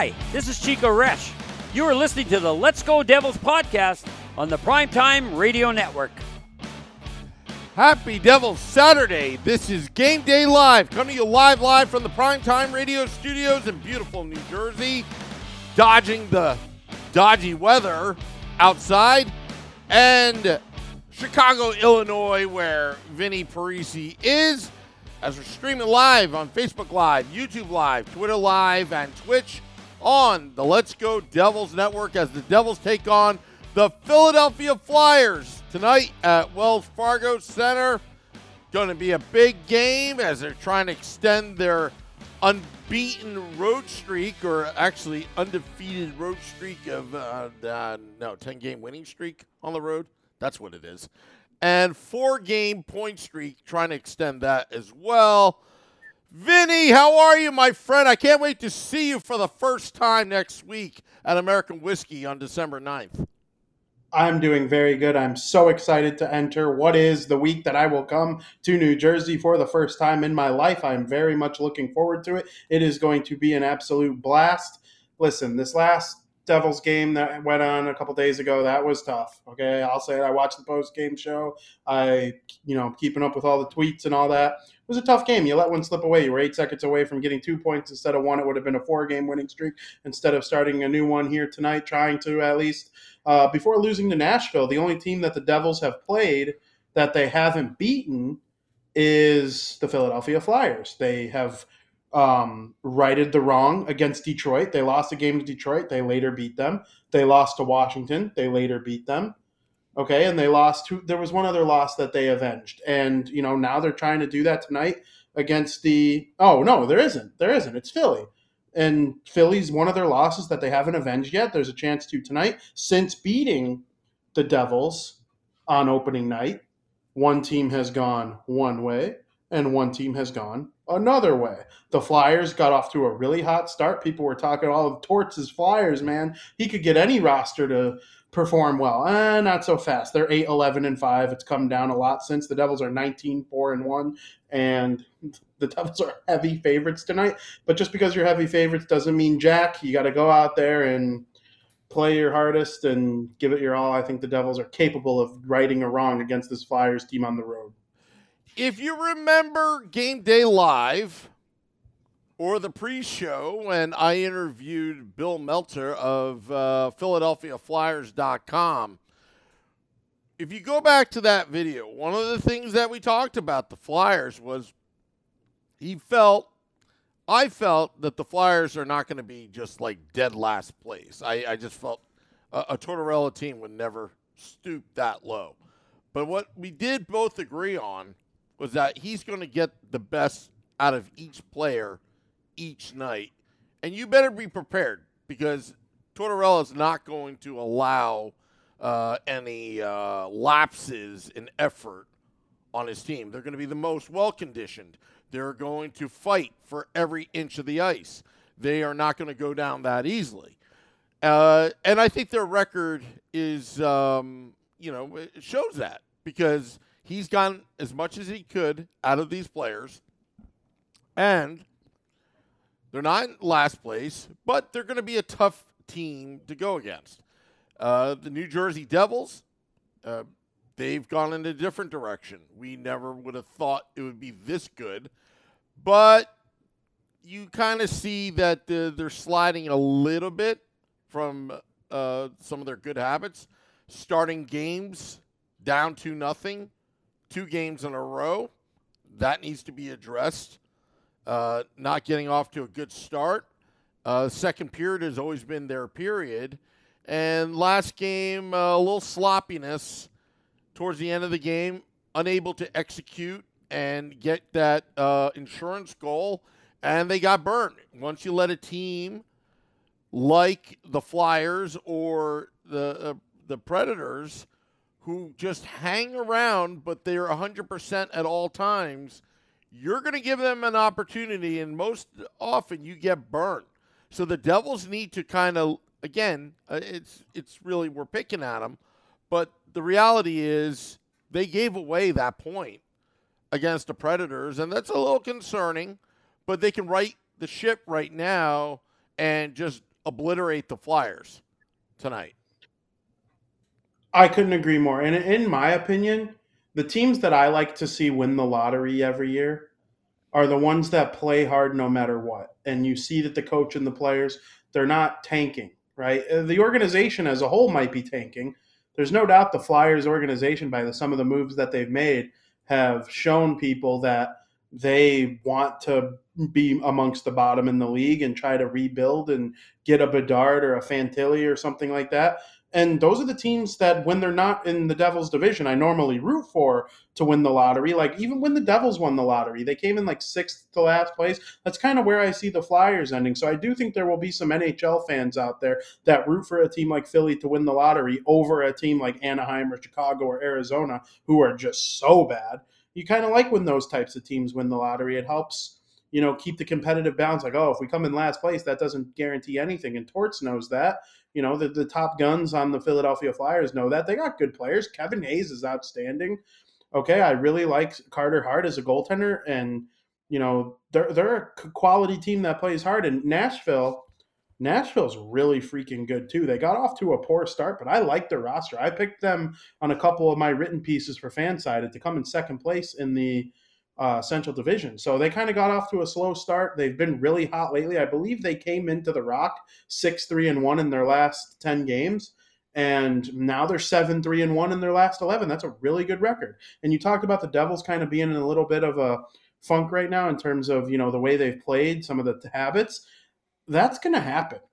Hi, this is Chico Resch. You are listening to the Let's Go Devils podcast on the Primetime Radio Network. Happy Devils Saturday. This is Game Day Live, coming to you live live from the Primetime Radio Studios in beautiful New Jersey, dodging the dodgy weather outside, and Chicago, Illinois, where Vinny Parisi is, as we're streaming live on Facebook Live, YouTube Live, Twitter Live, and Twitch on the Let's Go Devils Network as the Devils take on the Philadelphia Flyers tonight at Wells Fargo Center. Going to be a big game as they're trying to extend their unbeaten road streak, or actually undefeated road streak of uh, uh, no ten game winning streak on the road. That's what it is, and four game point streak, trying to extend that as well. Vinny, how are you, my friend? I can't wait to see you for the first time next week at American Whiskey on December 9th. I'm doing very good. I'm so excited to enter what is the week that I will come to New Jersey for the first time in my life. I'm very much looking forward to it. It is going to be an absolute blast. Listen, this last Devils game that went on a couple days ago, that was tough. Okay, I'll say it. I watched the post game show. I, you know, keeping up with all the tweets and all that was a tough game. You let one slip away. You were eight seconds away from getting two points instead of one. It would have been a four game winning streak instead of starting a new one here tonight, trying to at least, uh, before losing to Nashville, the only team that the Devils have played that they haven't beaten is the Philadelphia Flyers. They have um, righted the wrong against Detroit. They lost a game to Detroit. They later beat them. They lost to Washington. They later beat them. Okay, and they lost. There was one other loss that they avenged, and you know now they're trying to do that tonight against the. Oh no, there isn't. There isn't. It's Philly, and Philly's one of their losses that they haven't avenged yet. There's a chance to tonight since beating the Devils on opening night. One team has gone one way, and one team has gone another way. The Flyers got off to a really hot start. People were talking all of Torts' Flyers, man. He could get any roster to perform well. Eh, not so fast. They're 8 11 and 5. It's come down a lot since the Devils are 19 4 and 1 and the Devils are heavy favorites tonight. But just because you're heavy favorites doesn't mean jack. You got to go out there and play your hardest and give it your all. I think the Devils are capable of righting a wrong against this Flyers team on the road. If you remember Game Day Live, or the pre-show when I interviewed Bill Meltzer of uh, PhiladelphiaFlyers.com. If you go back to that video, one of the things that we talked about the Flyers was he felt, I felt that the Flyers are not going to be just like dead last place. I, I just felt a, a Tortorella team would never stoop that low. But what we did both agree on was that he's going to get the best out of each player each night. And you better be prepared because Tortorella is not going to allow uh, any uh, lapses in effort on his team. They're going to be the most well conditioned. They're going to fight for every inch of the ice. They are not going to go down that easily. Uh, and I think their record is, um, you know, shows that because he's gotten as much as he could out of these players. And they're not last place, but they're going to be a tough team to go against. Uh, the New Jersey Devils, uh, they've gone in a different direction. We never would have thought it would be this good, but you kind of see that uh, they're sliding a little bit from uh, some of their good habits, starting games down to nothing, two games in a row. That needs to be addressed. Uh, not getting off to a good start. Uh, second period has always been their period. And last game, uh, a little sloppiness towards the end of the game, unable to execute and get that uh, insurance goal. And they got burned. Once you let a team like the Flyers or the, uh, the Predators, who just hang around, but they're 100% at all times, you're going to give them an opportunity, and most often you get burned. So the Devils need to kind of again, uh, it's it's really we're picking at them, but the reality is they gave away that point against the Predators, and that's a little concerning. But they can right the ship right now and just obliterate the Flyers tonight. I couldn't agree more. And in my opinion, the teams that I like to see win the lottery every year are the ones that play hard no matter what. And you see that the coach and the players, they're not tanking, right? Uh, the organization as a whole might be tanking. There's no doubt the Flyers organization, by the, some of the moves that they've made, have shown people that they want to be amongst the bottom in the league and try to rebuild and get a Bedard or a Fantilli or something like that and those are the teams that when they're not in the Devils division, I normally root for to win the lottery. Like even when the Devils won the lottery, they came in like sixth to last place. That's kind of where I see the Flyers ending. So I do think there will be some NHL fans out there that root for a team like Philly to win the lottery over a team like Anaheim or Chicago or Arizona who are just so bad. You kind of like when those types of teams win the lottery. It helps you know, keep the competitive balance. Like, oh, if we come in last place, that doesn't guarantee anything. And Torts knows that. You know, the, the top guns on the Philadelphia Flyers know that. They got good players. Kevin Hayes is outstanding. Okay, I really like Carter Hart as a goaltender, and you know they're they're a quality team that plays hard. And Nashville, Nashville's really freaking good too. They got off to a poor start, but I like their roster. I picked them on a couple of my written pieces for Fansided to come in second place in the uh, Central Division. So they kind of got off to a slow start. They've been really hot lately. I believe they came into the Rock six three and one in their last ten games, and now they're seven three and one in their last eleven. That's a really good record. And you talked about the Devils kind of being in a little bit of a funk right now in terms of you know the way they've played, some of the habits. That's going to happen.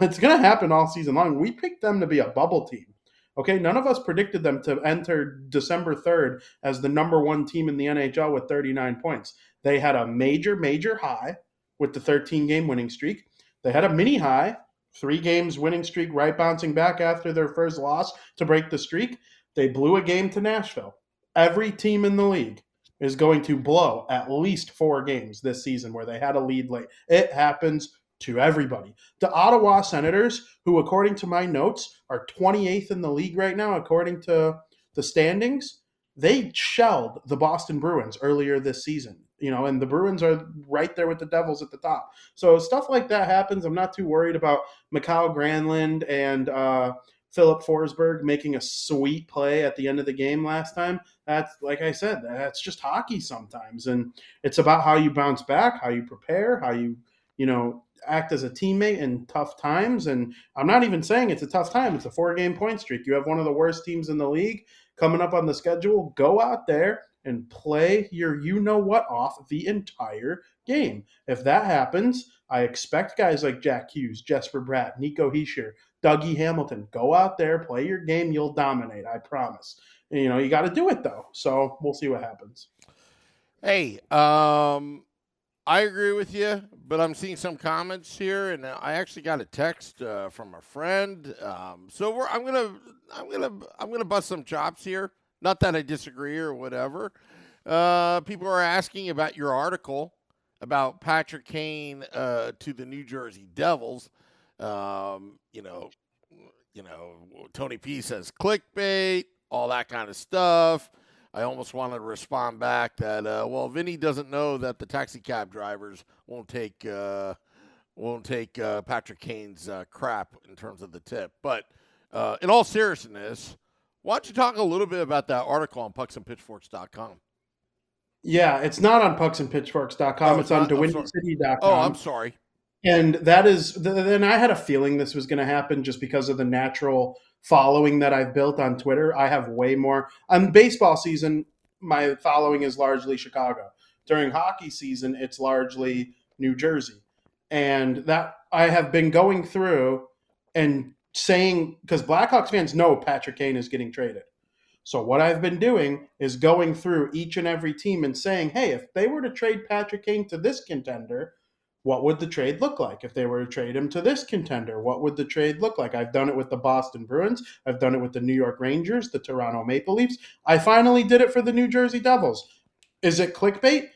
It's going to happen all season long. We picked them to be a bubble team. Okay, none of us predicted them to enter December 3rd as the number one team in the NHL with 39 points. They had a major, major high with the 13 game winning streak. They had a mini high, three games winning streak, right bouncing back after their first loss to break the streak. They blew a game to Nashville. Every team in the league is going to blow at least four games this season where they had a lead late. It happens to everybody. The Ottawa Senators, who, according to my notes, are 28th in the league right now, according to the standings, they shelled the Boston Bruins earlier this season. You know, and the Bruins are right there with the Devils at the top. So stuff like that happens. I'm not too worried about Mikael Granlund and uh, Filip Forsberg making a sweet play at the end of the game last time. That's like I said, that's just hockey sometimes, and it's about how you bounce back, how you prepare, how you you know act as a teammate in tough times. And I'm not even saying it's a tough time. It's a four game point streak. You have one of the worst teams in the league coming up on the schedule. Go out there and play your you know what off the entire game. If that happens, I expect guys like Jack Hughes, Jesper Bratt, Nico Hischier, Dougie Hamilton, go out there, play your game, you'll dominate. I promise. And, you know, you got to do it though. So we'll see what happens. Hey, um, I agree with you, but I'm seeing some comments here, and I actually got a text uh, from a friend. Um, so I'm gonna, I'm gonna, I'm gonna bust some chops here. Not that I disagree or whatever. Uh, people are asking about your article about Patrick Kane uh, to the New Jersey Devils. Um, you know, you know, Tony P says clickbait, all that kind of stuff. I almost wanted to respond back that, uh, well, Vinny doesn't know that the taxi cab drivers won't take uh, won't take uh, Patrick Kane's uh, crap in terms of the tip. But uh, in all seriousness, why don't you talk a little bit about that article on pucksandpitchforks.com? Yeah, it's not on pucksandpitchforks.com. Oh, it's, it's on not? I'm sorry. TheWindyCity.com. Oh, I'm sorry. And that is, th- then I had a feeling this was going to happen just because of the natural following that I've built on Twitter. I have way more. On baseball season, my following is largely Chicago. During hockey season, it's largely New Jersey. And that I have been going through and saying, because Blackhawks fans know Patrick Kane is getting traded. So what I've been doing is going through each and every team and saying, hey, if they were to trade Patrick Kane to this contender, what would the trade look like? If they were to trade him to this contender, what would the trade look like? I've done it with the Boston Bruins. I've done it with the New York Rangers, the Toronto Maple Leafs. I finally did it for the New Jersey Devils. Is it clickbait?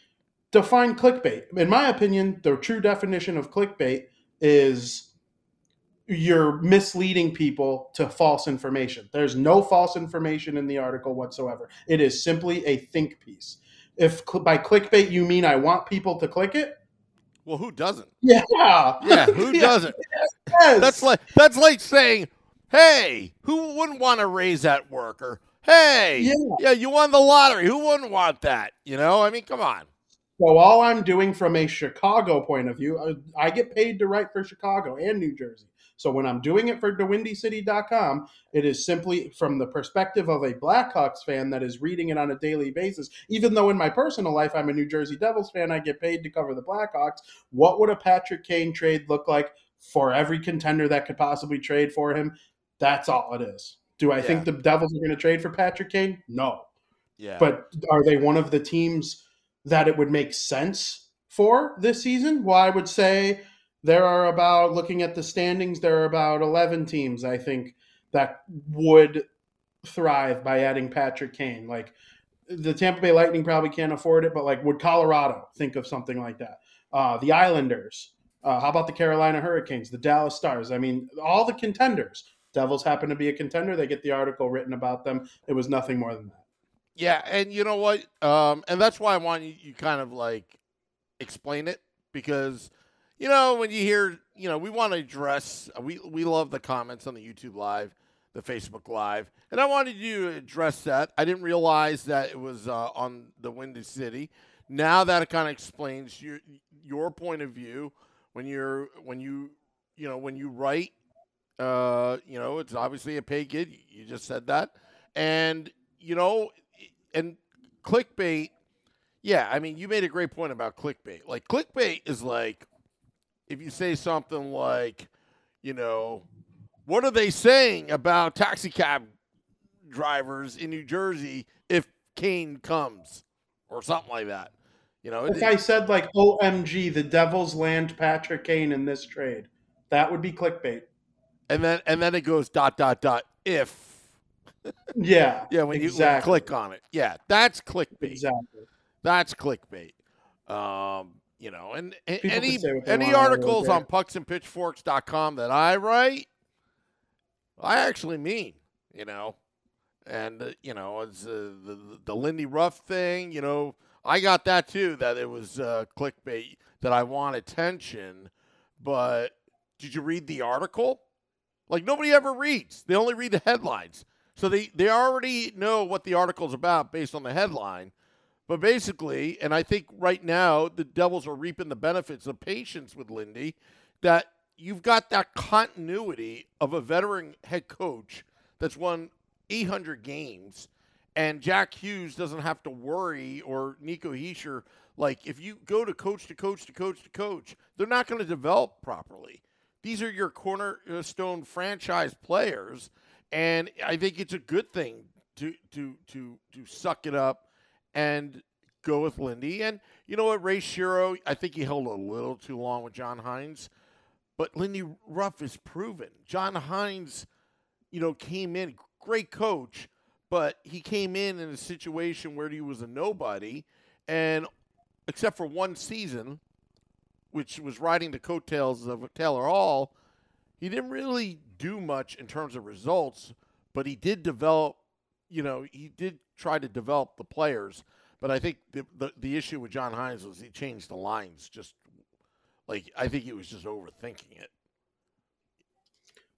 Define clickbait. In my opinion, the true definition of clickbait is you're misleading people to false information. There's no false information in the article whatsoever. It is simply a think piece. If by clickbait you mean I want people to click it, Well, who doesn't? yeah, Yeah, who doesn't? yes. That's like that's like saying, "Hey, who wouldn't want to raise that worker? Hey, Yeah. yeah, you won the lottery. Who wouldn't want that? You know, I mean, come on. So all I'm doing from a Chicago point of view, I, I get paid to write for Chicago and New Jersey. So when I'm doing it for thewindycity.com, it is simply from the perspective of a Blackhawks fan that is reading it on a daily basis. Even though in my personal life I'm a New Jersey Devils fan, I get paid to cover the Blackhawks. What would a Patrick Kane trade look like for every contender that could possibly trade for him? That's all it is. Do I Yeah. think the Devils are going to trade for Patrick Kane? No. Yeah, But are they one of the teams that it would make sense for this season? Well, I would say there are about, looking at the standings, there are about 11 teams, I think, that would thrive by adding Patrick Kane. Like the Tampa Bay Lightning probably can't afford it, but like, would Colorado think of something like that? Uh, the Islanders. Uh, how about the Carolina Hurricanes, the Dallas Stars? I mean, all the contenders. Devils happen to be a contender. They get the article written about them. It was nothing more than that. yeah, and you know what? Um, and that's why I want you, you kind of like explain it because you know when you hear, you know, we want to address. We we love the comments on the YouTube live, the Facebook live, and I wanted you to address that. I didn't realize that it was uh, on the Windy City. Now that it kind of explains your your point of view when you're when you you know when you write uh, you know, it's obviously a pay gig. You just said that. And, you know, and clickbait, yeah, I mean, you made a great point about clickbait. Like, clickbait is like if you say something like, you know, what are they saying about taxi cab drivers in New Jersey if Kane comes or something like that? You know, If it- I said like OMG, the Devils land Patrick Kane in this trade, that would be clickbait. and then and then it goes dot dot dot if Yeah. yeah when you, when you click on it yeah that's clickbait Exactly. That's clickbait. Um, you know, and, and any can say what they any want all over articles on pucksandpitchforks.com that I write, I actually mean, you know, and uh, you know, it's uh, the the Lindy Ruff thing. You know, I got that too. That it was uh, clickbait. That I want attention, but did you read the article? Like nobody ever reads. They only read the headlines. So they, they already know what the article's about based on the headline. But basically, and I think right now the Devils are reaping the benefits of patience with Lindy, that you've got that continuity of a veteran head coach that's won 800 games, and Jack Hughes doesn't have to worry, or Nico Hischier. Like, if you go to coach to coach to coach to coach, they're not going to develop properly. These are your cornerstone franchise players, and I think it's a good thing to to to to suck it up and go with Lindy. And you know what, Ray Shero, I think he held a little too long with John Hynes, but Lindy Ruff is proven. John Hynes, you know, came in great coach, but he came in in a situation where he was a nobody, and except for one season, which was riding the coattails of Taylor Hall, he didn't really do much in terms of results, but he did develop, you know, he did try to develop the players. But I think the, the, the issue with John Hynes was he changed the lines just Like I think he was just overthinking it,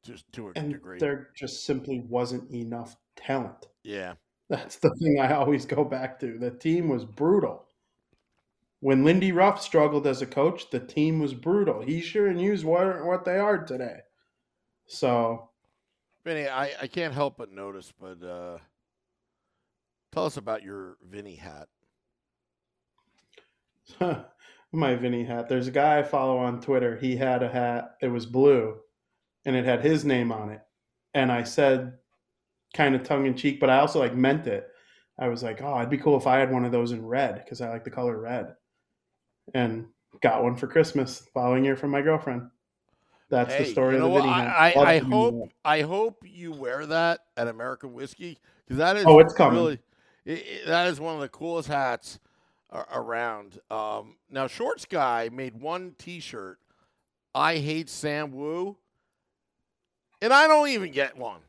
just to a And degree. there just simply wasn't enough talent. Yeah, That's the thing I always go back to. The team was brutal. When Lindy Ruff struggled as a coach, the team was brutal. He sure and used what what they are today. So Vinny, I, I can't help but notice, but uh, tell us about your Vinny hat. my Vinny hat. There's a guy I follow on Twitter. He had a hat. It was blue, and it had his name on it. And I said, kind of tongue in cheek, but I also like meant it. I was like, oh, it'd be cool if I had one of those in red because I like the color red. And got one for Christmas following year from my girlfriend. That's Hey, the story you of know the what? Hat. I, I, I hope. I hope you wear that at American Whiskey because that is Oh, it's coming. really i i that is one of the coolest hats around. Um, now, Shorts guy made one T-shirt. I hate Sam Wu, and I don't even get one.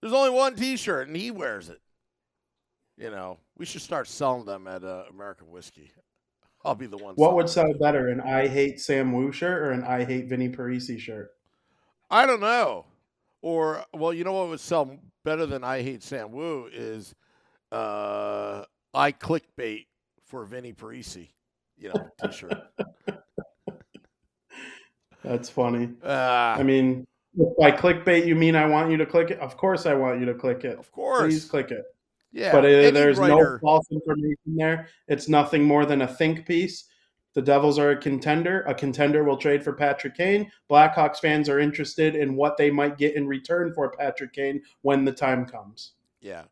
There's only one T-shirt, and he wears it. You know, we should start selling them at uh, American Whiskey. I'll be the one. What would sell better, an I hate Sam Wu shirt or an I hate Vinny Parisi shirt? I don't know. Or well, you know what would sell better than I hate Sam Wu is uh I clickbait for Vinny Parisi, you know, t-shirt. That's funny. uh, I mean, by clickbait you mean I want you to click it? Of course I want you to click it. of course. Please click it. yeah. but uh, there's writer- no false information there. It's nothing more than a think piece. The Devils are a contender. A contender will trade for Patrick Kane. Blackhawks fans are interested in what they might get in return for Patrick Kane when the time comes. Yeah.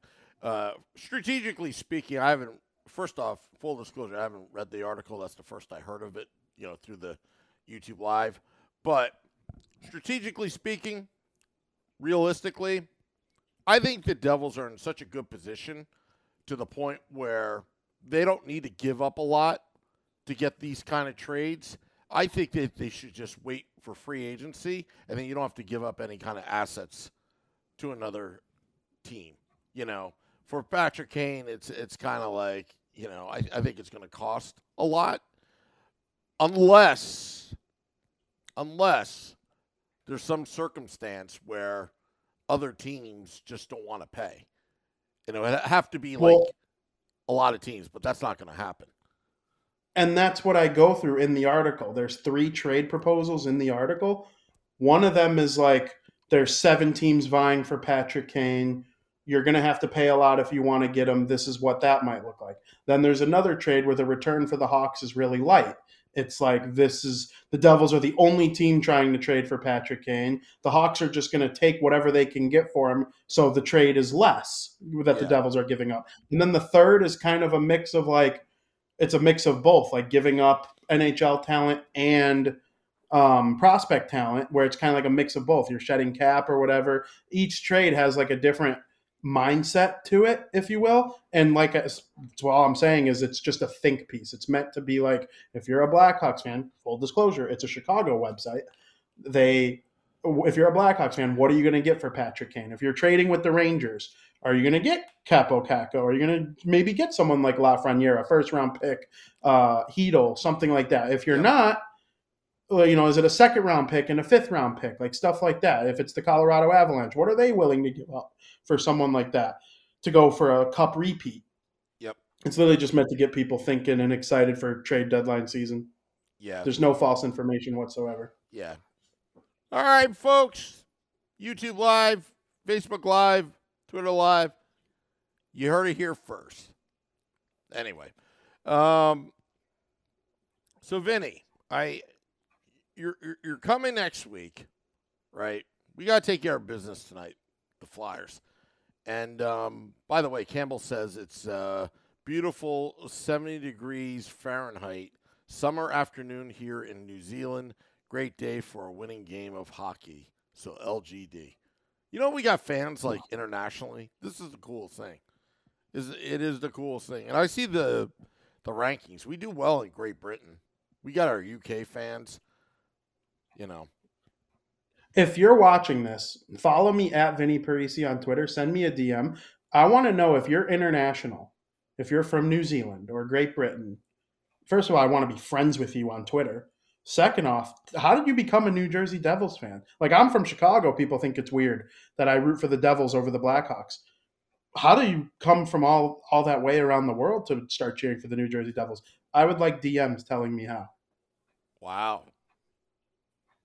Uh, strategically speaking, I haven't. First off, full disclosure, I haven't read the article. That's the first I heard of it. You know, through the YouTube live. But strategically speaking, realistically, I think the Devils are in such a good position to the point where they don't need to give up a lot to get these kind of trades. I think that they should just wait for free agency, and then you don't have to give up any kind of assets to another team. You know, for Patrick Kane, it's it's kind of like you know I, I think it's going to cost a lot, unless unless there's some circumstance where other teams just don't want to pay. You know, it have to be like Well- a lot of teams, but that's not going to happen. And that's what I go through in the article. There's three trade proposals in the article. One of them is like there's seven teams vying for Patrick Kane. You're going to have to pay a lot if you want to get him. This is what that might look like. Then there's another trade where the return for the Hawks is really light. It's like this is the Devils are the only team trying to trade for Patrick Kane. The Hawks are just going to take whatever they can get for him, so the trade is less that the Devils are giving up. And then the third is kind of a mix of like it's a mix of both, like giving up NHL talent and um, prospect talent, where it's kind of like a mix of both. You're shedding cap or whatever. Each trade has like a different mindset to it, if you will. And like as- that's all I'm saying is it's just a think piece. It's meant to be like if you're a Blackhawks fan, full disclosure, it's a Chicago website. They if you're a Blackhawks fan, what are you going to get for Patrick Kane? If you're trading with the Rangers, are you going to get Kaapo Kakko? Are you going to maybe get someone like Lafreniere, a first round pick, uh, Heedle, something like that? If you're not, you know, is it a second round pick and a fifth round pick, like stuff like that? If it's the Colorado Avalanche, what are they willing to give up for someone like that to go for a cup repeat? Yep. It's literally just meant to get people thinking and excited for trade deadline season. Yeah. There's no false information whatsoever. Yeah. All right, folks. YouTube Live, Facebook Live, Twitter Live. You heard it here first. Anyway, um, so Vinny, I, you're you're- coming next week, right? We got to take care of business tonight, the Flyers. And um, by the way, Campbell says it's uh, beautiful, 70 degrees Fahrenheit, summer afternoon here in New Zealand. Great day for a winning game of hockey. So LGD. You know we got fans like internationally. This is the coolest thing. Is it is the coolest thing. And I see the the rankings. We do well in Great Britain. We got our UK fans. You know. If you're watching this, follow me at Vinny Parisi on Twitter. Send me a DM. I want to know if you're international, if you're from New Zealand or Great Britain. First of all, I want to be friends with you on Twitter. Second off, how did you become a New Jersey Devils fan? Like I'm from Chicago, people think it's weird that I root for the Devils over the Blackhawks. How do you come from all all that way around the world to start cheering for the New Jersey Devils? I would like DMs telling me how. Wow.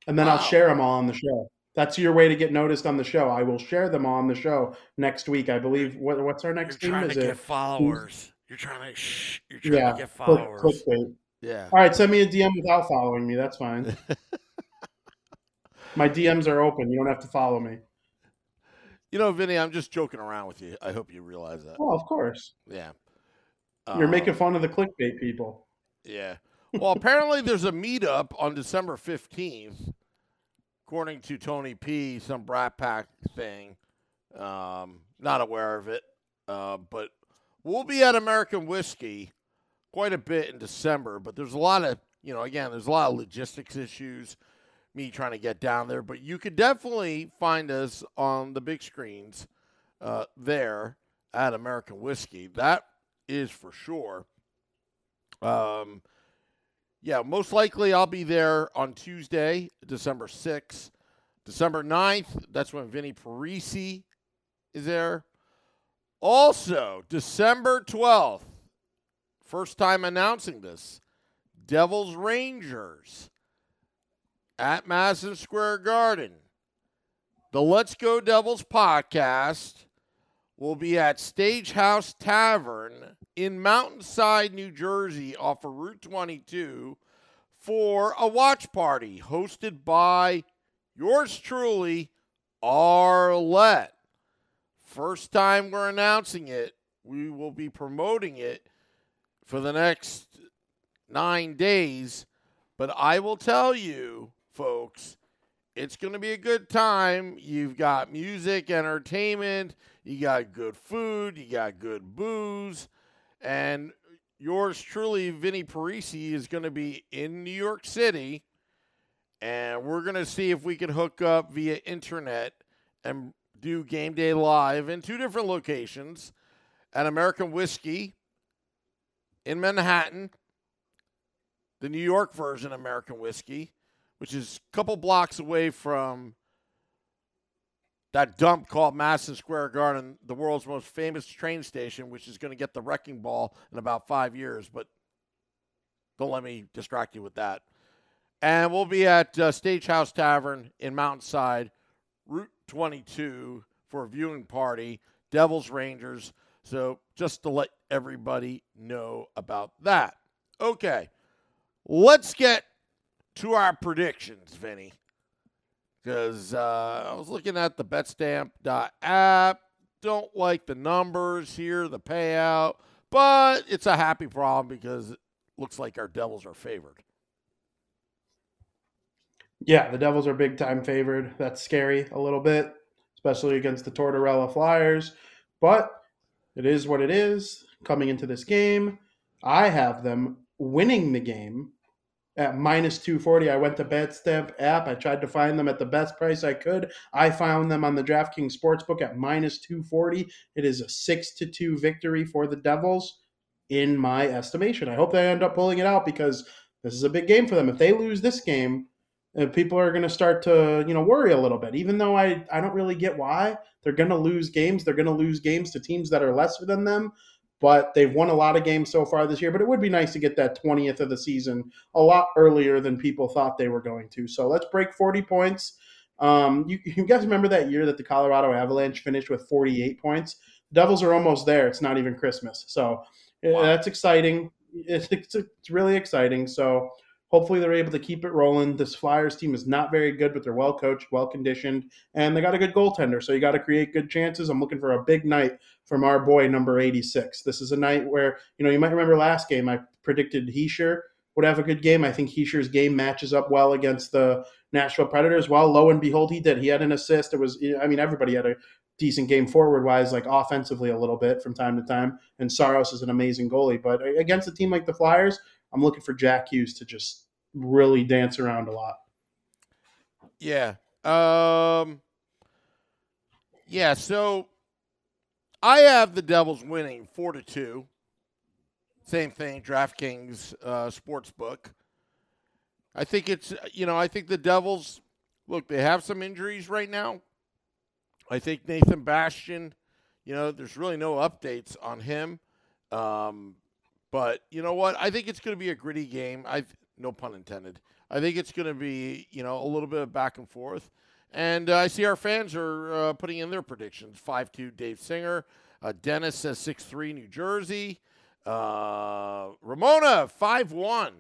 And then wow. I'll share them all on the show. That's your way to get noticed on the show. I will share them all on the show next week. I believe. What, what's our next you're? Trying Is to it? get followers. You're trying to. Shh, you're trying yeah, to get followers. Click, clickbait. Yeah. All right, send me a DM without following me. That's fine. My DMs are open. You don't have to follow me. You know, Vinny, I'm just joking around with you. I hope you realize that. Oh, of course. Yeah. You're um, making fun of the clickbait people. Yeah. Well, apparently there's a meetup on December 15th, according to Tony P, some Brat Pack thing. Um, not aware of it, uh, but we'll be at American Whiskey quite a bit in December, but there's a lot of, you know, again, there's a lot of logistics issues, me trying to get down there, but you could definitely find us on the big screens uh, there at American Whiskey. That is for sure. Um, yeah, most likely I'll be there on Tuesday, December 6th. December 9th, that's when Vinnie Parisi is there. Also, December 12th, First time announcing this. Devils Rangers at Madison Square Garden. The Let's Go Devils podcast will be at Stagehouse Tavern in Mountainside, New Jersey, off of Route 22 for a watch party hosted by yours truly, Arlette. First time we're announcing it, we will be promoting it for the next nine days. But I will tell you, folks, it's going to be a good time. You've got music, entertainment, you got good food, you got good booze, and yours truly, Vinny Parisi, is going to be in New York City, and we're going to see if we can hook up via internet and do game day live in two different locations. At American Whiskey in Manhattan, the New York version of American whiskey, which is a couple blocks away from that dump called Madison Square Garden, the world's most famous train station, which is going to get the wrecking ball in about five years. But don't let me distract you with that. And we'll be at uh, Stagehouse Tavern in Mountainside, Route 22 for a viewing party. Devils Rangers. So just to let everybody know about that. Okay, let's get to our predictions, Vinny. Because uh, I was looking at the betstamp.app. Don't like the numbers here, the payout, but it's a happy problem because it looks like our Devils are favored. Yeah, the Devils are big time favored. That's scary a little bit, especially against the Tortorella Flyers. But it is what it is. Coming into this game, I have them winning the game at minus 240. I went to BetStamp app. I tried to find them at the best price I could. I found them on the DraftKings Sportsbook at minus 240. It is a 6 to 2 victory for the Devils in my estimation. I hope they end up pulling it out because this is a big game for them. If they lose this game, uh, people are going to start to you know worry a little bit even though i i don't really get why they're going to lose games they're going to lose games to teams that are lesser than them but they've won a lot of games so far this year but it would be nice to get that 20th of the season a lot earlier than people thought they were going to. So let's break 40 points. Um, you, you guys remember that year that the colorado avalanche finished with 48 points? Devils are almost there. It's not even christmas. So wow. that's exciting. It's, it's, it's really exciting. So Hopefully, they're able to keep it rolling. This Flyers team is not very good, but they're well coached, well conditioned, and they got a good goaltender. So you got to create good chances. I'm looking for a big night from our boy, number 86. This is a night where, you know, you might remember last game, I predicted Hischier would have a good game. I think Hischier's game matches up well against the Nashville Predators. Well, lo and behold, he did. He had an assist. It was, I mean, everybody had a decent game forward wise, like offensively a little bit from time to time. And Saros is an amazing goalie. But against a team like the Flyers, I'm looking for Jack Hughes to just really dance around a lot. Yeah. Um Yeah, so I have the Devils winning 4 to 2. Same thing, DraftKings uh, sports book. I think it's you know I think the Devils look they have some injuries right now. I think Nathan Bastian, you know, there's really no updates on him. Um, but you know what? I think it's going to be a gritty game. I no pun intended. I think it's going to be you know a little bit of back and forth. And uh, I see our fans are uh, putting in their predictions. Five two Dave Singer. Uh, Dennis says six three New Jersey. Uh, Ramona five one.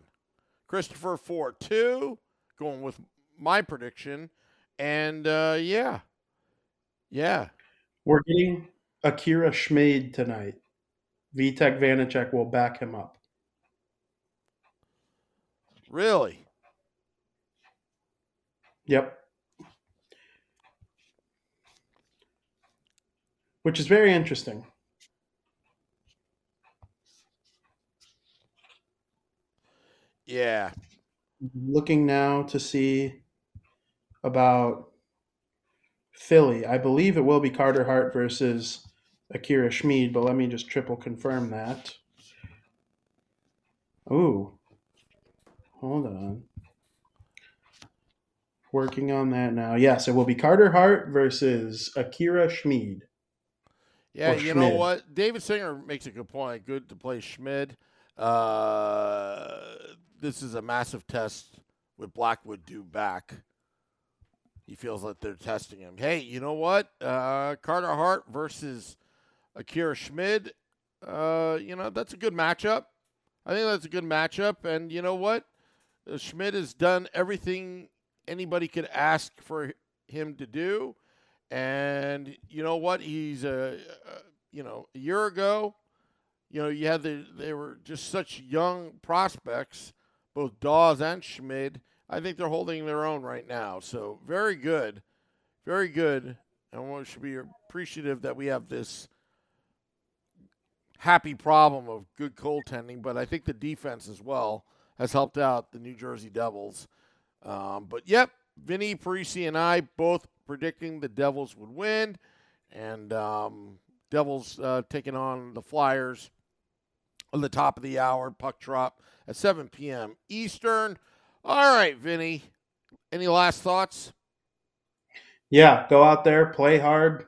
Christopher four two. Going with my prediction. And uh, yeah, yeah. We're getting Akira Schmid tonight. Vitek Vanecek will back him up. Really? Yep. Which is very interesting. Yeah. Looking now to see about Philly. I believe it will be Carter Hart versus Akira Schmid, but let me just triple confirm that. Ooh. Hold on. Working on that now. Yes, it will be Carter Hart versus Akira Schmid. Yeah, you know what? David Singer makes a good point. Good to play Schmid. Uh, this is a massive test with Blackwood due back. He feels like they're testing him. Hey, you know what? Uh, Carter Hart versus Akira Schmid. Uh, you know that's a good matchup. I think that's a good matchup. And you know what? Uh, Schmid has done everything anybody could ask for him to do. And you know what? He's a, you know, a year ago, you know, you had the they were just such young prospects, both Daws and Schmid. I think they're holding their own right now. So very good, very good. And we should be appreciative that we have this happy problem of good goaltending. But I think the defense as well has helped out the New Jersey Devils. Um, but yep, Vinny Parisi and I both predicting the Devils would win, and um, Devils uh, taking on the Flyers on the top of the hour. Puck drop at 7 p.m. Eastern. All right, Vinny. Any last thoughts? Yeah, go out there, play hard.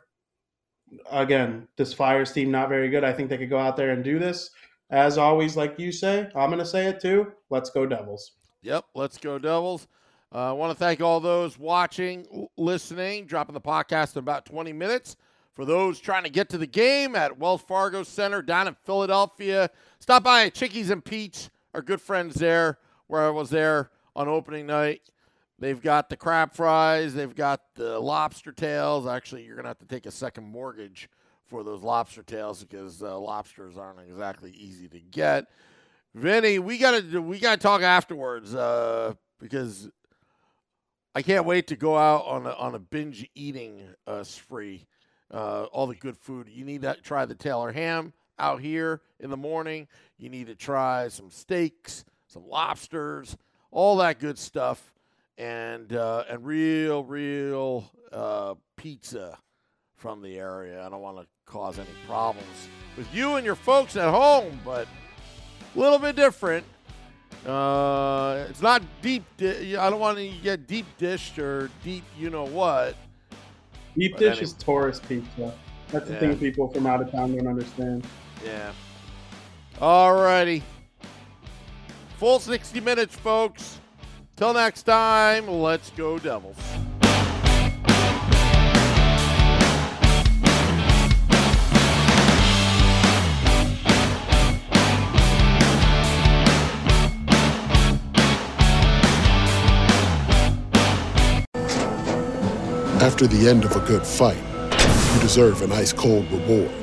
Again, this Flyers team not very good. I think they could go out there and do this. As always, like you say, I'm going to say it too. Let's go Devils. Yep, let's go Devils. Uh, I want to thank all those watching, listening, dropping the podcast in about 20 minutes. For those trying to get to the game at Wells Fargo Center down in Philadelphia, stop by Chickies and Pete's, our good friends there, where I was there on opening night. They've got the crab fries, they've got the lobster tails. Actually, you're going to have to take a second mortgage for those lobster tails because uh, lobsters aren't exactly easy to get. Vinny, we gotta we gotta talk afterwards uh, because I can't wait to go out on a, on a binge eating uh, spree. Uh, all the good food. You need to try the Taylor ham out here in the morning. You need to try some steaks, some lobsters, all that good stuff, and uh, and real real uh, pizza from the area. I don't want to cause any problems with you and your folks at home, but a little bit different. Uh, it's not deep. Di- I don't want to get deep dished or deep, you know what. Deep But dish is tourist pizza. That's the Yeah. thing people from out of town don't understand. Yeah. All righty. Full 60 minutes, folks. Till next time, let's go, Devils. After the end of a good fight, you deserve an ice cold reward.